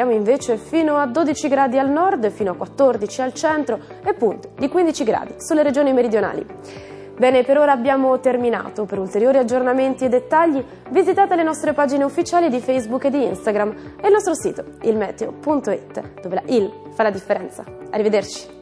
Andiamo invece fino a 12 gradi al nord, fino a 14 al centro e punti di 15 gradi sulle regioni meridionali. Bene, per ora abbiamo terminato. Per ulteriori aggiornamenti e dettagli visitate le nostre pagine ufficiali di Facebook e di Instagram e il nostro sito ilmeteo.it dove la il fa la differenza. Arrivederci!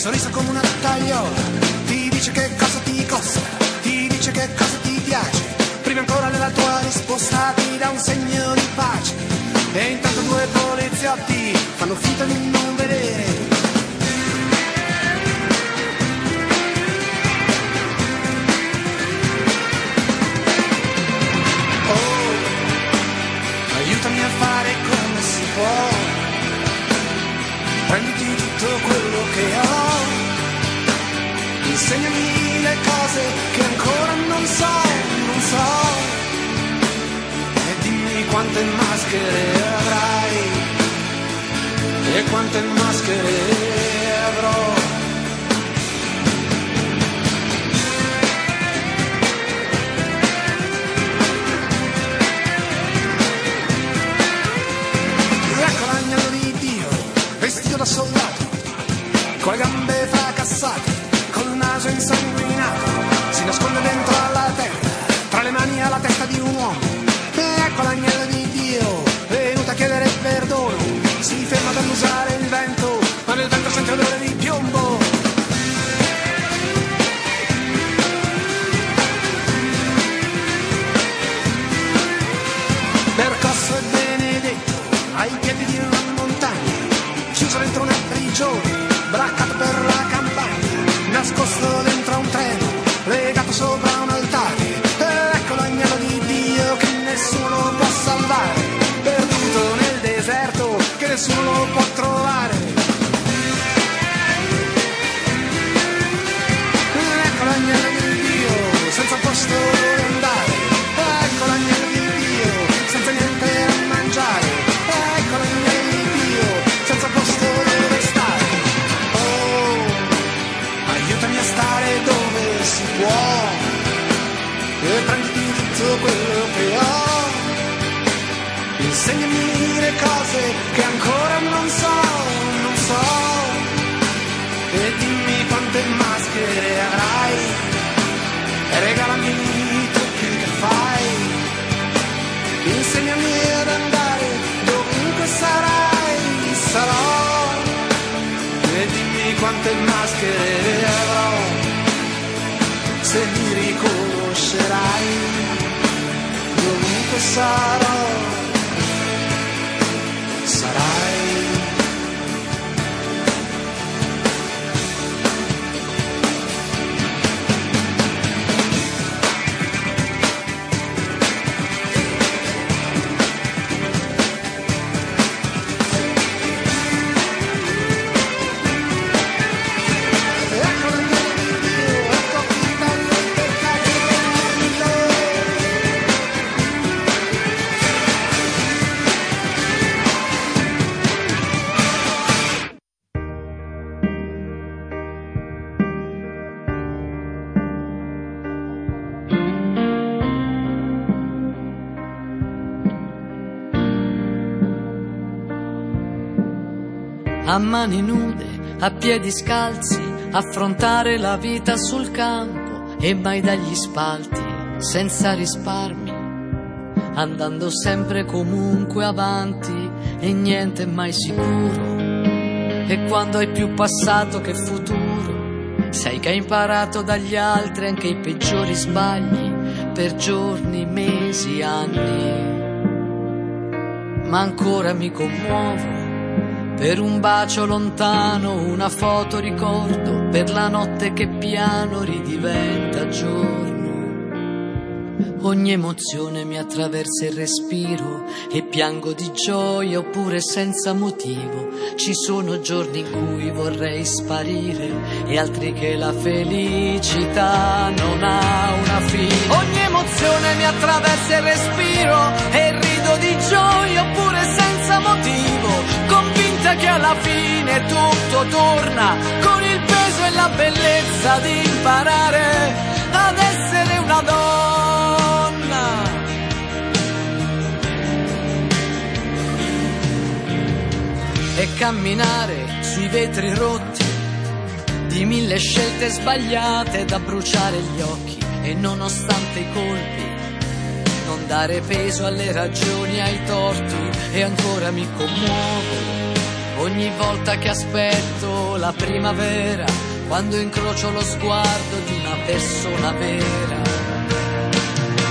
Sorriso come una tagliola. Ti dice che cosa ti costa, ti dice che cosa ti piace. Prima ancora della tua risposta ti dà un segno di pace. E intanto due poliziotti fanno finta di non vedere. Maschere avrai. E quante maschere avrò. Ecco l'agnello di Dio, vestito da soldato, con le gambe fracassate, col naso insanguinato, si nasconde dentro alla terra, tra le mani alla testa di un uomo. Ecco l'agnello di Dio, venuto a chiedere perdono, si ferma per usare il vento, passar. A mani nude, a piedi scalzi, affrontare la vita sul campo e mai dagli spalti, senza risparmi, andando sempre comunque avanti e niente mai sicuro. E quando hai più passato che futuro, sai che hai imparato dagli altri anche i peggiori sbagli per giorni, mesi, anni. Ma ancora mi commuovo per un bacio lontano, una foto ricordo, per la notte che piano ridiventa giorno. Ogni emozione mi attraversa il respiro e piango di gioia oppure senza motivo. Ci sono giorni in cui vorrei sparire e altri che la felicità non ha una fine. Ogni emozione mi attraversa il respiro e rido di gioia oppure senza motivo. Convinta che alla fine tutto torna con il peso e la bellezza di imparare ad essere una donna. E camminare sui vetri rotti di mille scelte sbagliate da bruciare gli occhi e nonostante i colpi non dare peso alle ragioni ai torti e ancora mi commuovo ogni volta che aspetto la primavera, quando incrocio lo sguardo di una persona vera.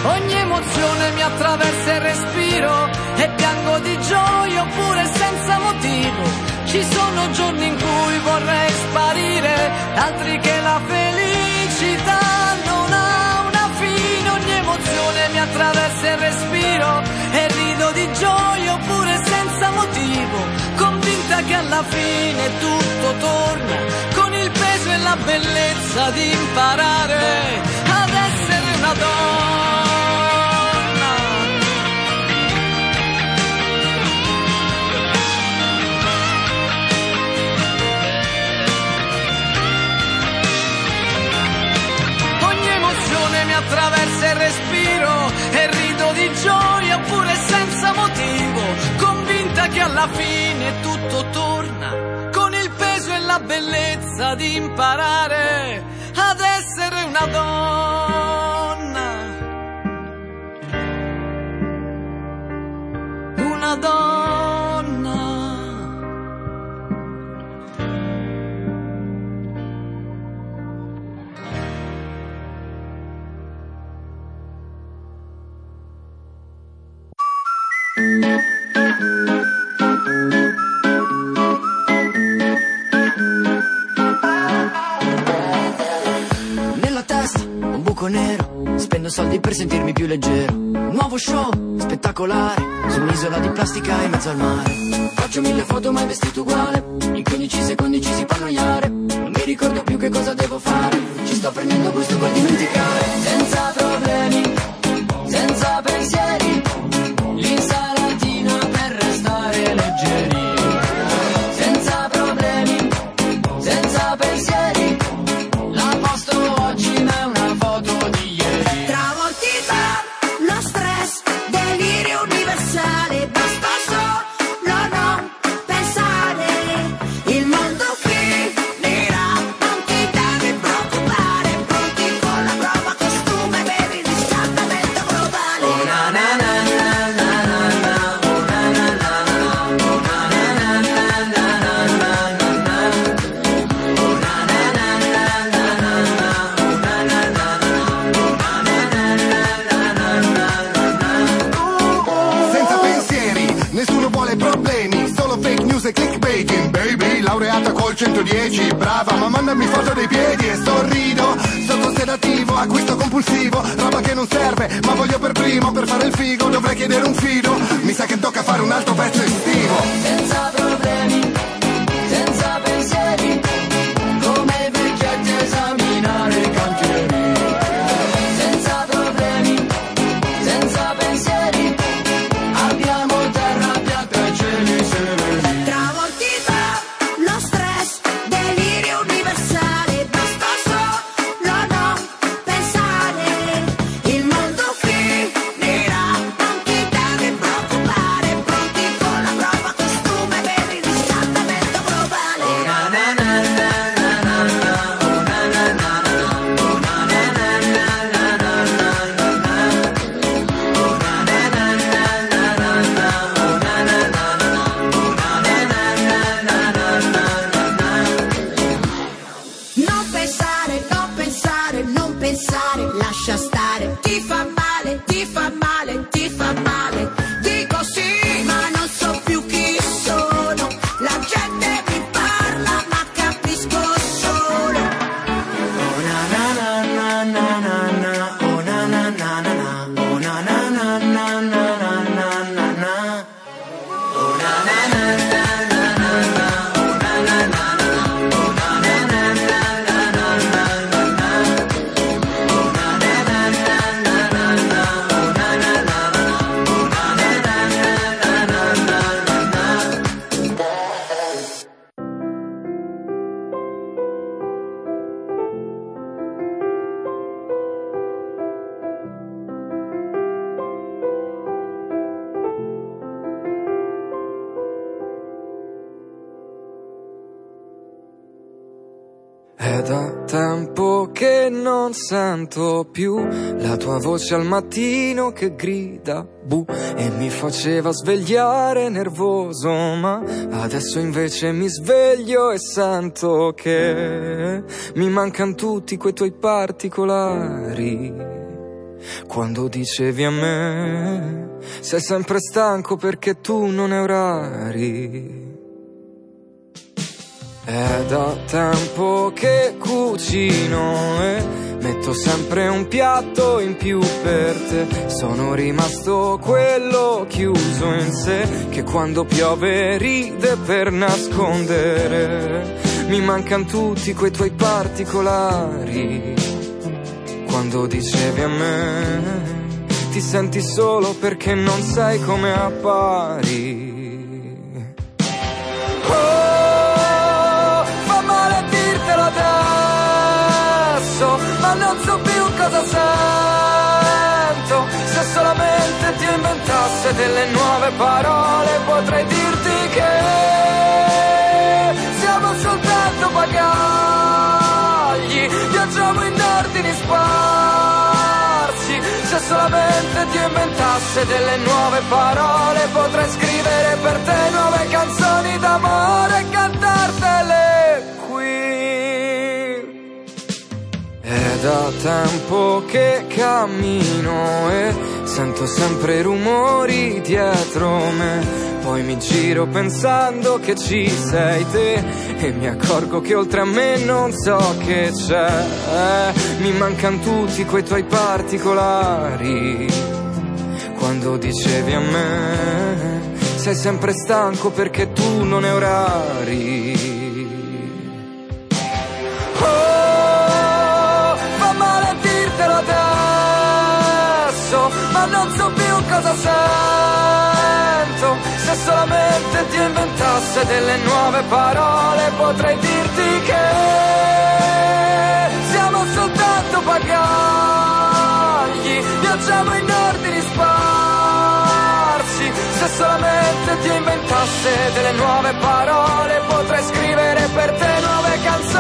Ogni emozione mi attraversa il respiro e piango di gioia oppure senza motivo. Ci sono giorni in cui vorrei sparire, altri che la felicità non ha una fine. Ogni emozione mi attraversa il respiro e rido di gioia oppure senza motivo, che alla fine tutto torna con il peso e la bellezza di imparare ad essere una donna. Che alla fine tutto torna con il peso e la bellezza di imparare ad essere una donna. Una donna. Nero, spendo soldi per sentirmi più leggero. Nuovo show, spettacolare, su un'isola di plastica in mezzo al mare. Faccio mille foto mai vestito uguale, in 15 secondi ci si può annoiare. Non mi ricordo più che cosa devo fare, ci sto prendendo gusto per dimenticare. Senza problemi, senza pensieri, 110, brava, ma mandami foto dei piedi e sorrido, sotto sedativo, acquisto compulsivo, roba che non serve, ma voglio per primo, per fare il figo, dovrei chiedere un fido, mi sa che tocca fare un altro pezzo estivo. È da tempo che non sento più la tua voce al mattino che grida bu e mi faceva svegliare nervoso, ma adesso invece mi sveglio e sento che mi mancano tutti quei tuoi particolari. Quando dicevi a me, sei sempre stanco perché tu non hai orari. È da tempo che cucino e metto sempre un piatto in più per te. Sono rimasto quello chiuso in sé che quando piove ride per nascondere. Mi mancano tutti quei tuoi particolari. Quando dicevi a me, ti senti solo perché non sai come appari. Oh, inventasse delle nuove parole, potrei dirti che siamo soltanto bagagli, viaggiamo in ordini sparsi. Se solamente ti inventasse delle nuove parole, potrei scrivere per te nuove canzoni d'amore e cantartele qui. È da tempo che cammino e sento sempre rumori dietro me. Poi mi giro pensando che ci sei te e mi accorgo che oltre a me non so che c'è. Mi mancano tutti quei tuoi particolari. Quando dicevi a me, sei sempre stanco perché tu non hai orari. Cosa sento. Se solamente ti inventasse delle nuove parole, potrei dirti che siamo soltanto bagagli, viaggiamo in ordini sparsi. Se solamente ti inventasse delle nuove parole, potrei scrivere per te nuove canzoni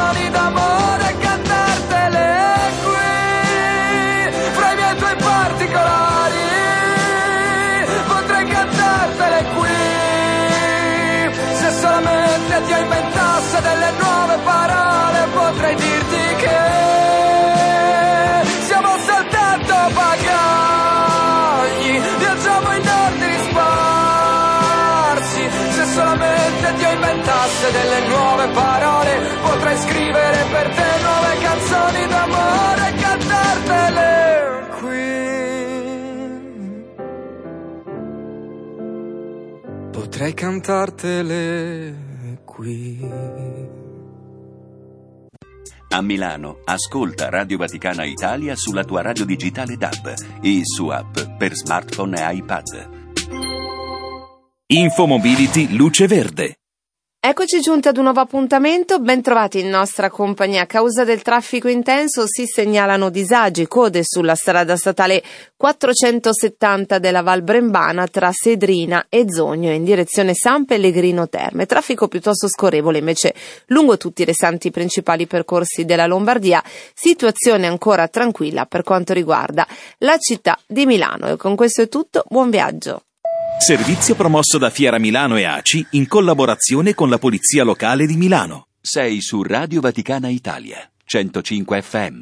per te nuove canzoni d'amore e cantartele qui. Potrei cantartele qui. A Milano, ascolta Radio Vaticana Italia sulla tua radio digitale DAB e su app per smartphone e iPad. Infomobility Luce Verde. Eccoci giunti ad un nuovo appuntamento, ben trovati in nostra compagnia. A causa del traffico intenso si segnalano disagi, code sulla strada statale 470 della Val Brembana tra Sedrina e Zogno in direzione San Pellegrino Terme. Traffico piuttosto scorrevole invece lungo tutti i restanti principali percorsi della Lombardia. Situazione ancora tranquilla per quanto riguarda la città di Milano. E con questo è tutto, buon viaggio. Servizio promosso da Fiera Milano e ACI in collaborazione con la Polizia Locale di Milano. Sei su Radio Vaticana Italia, 105 FM.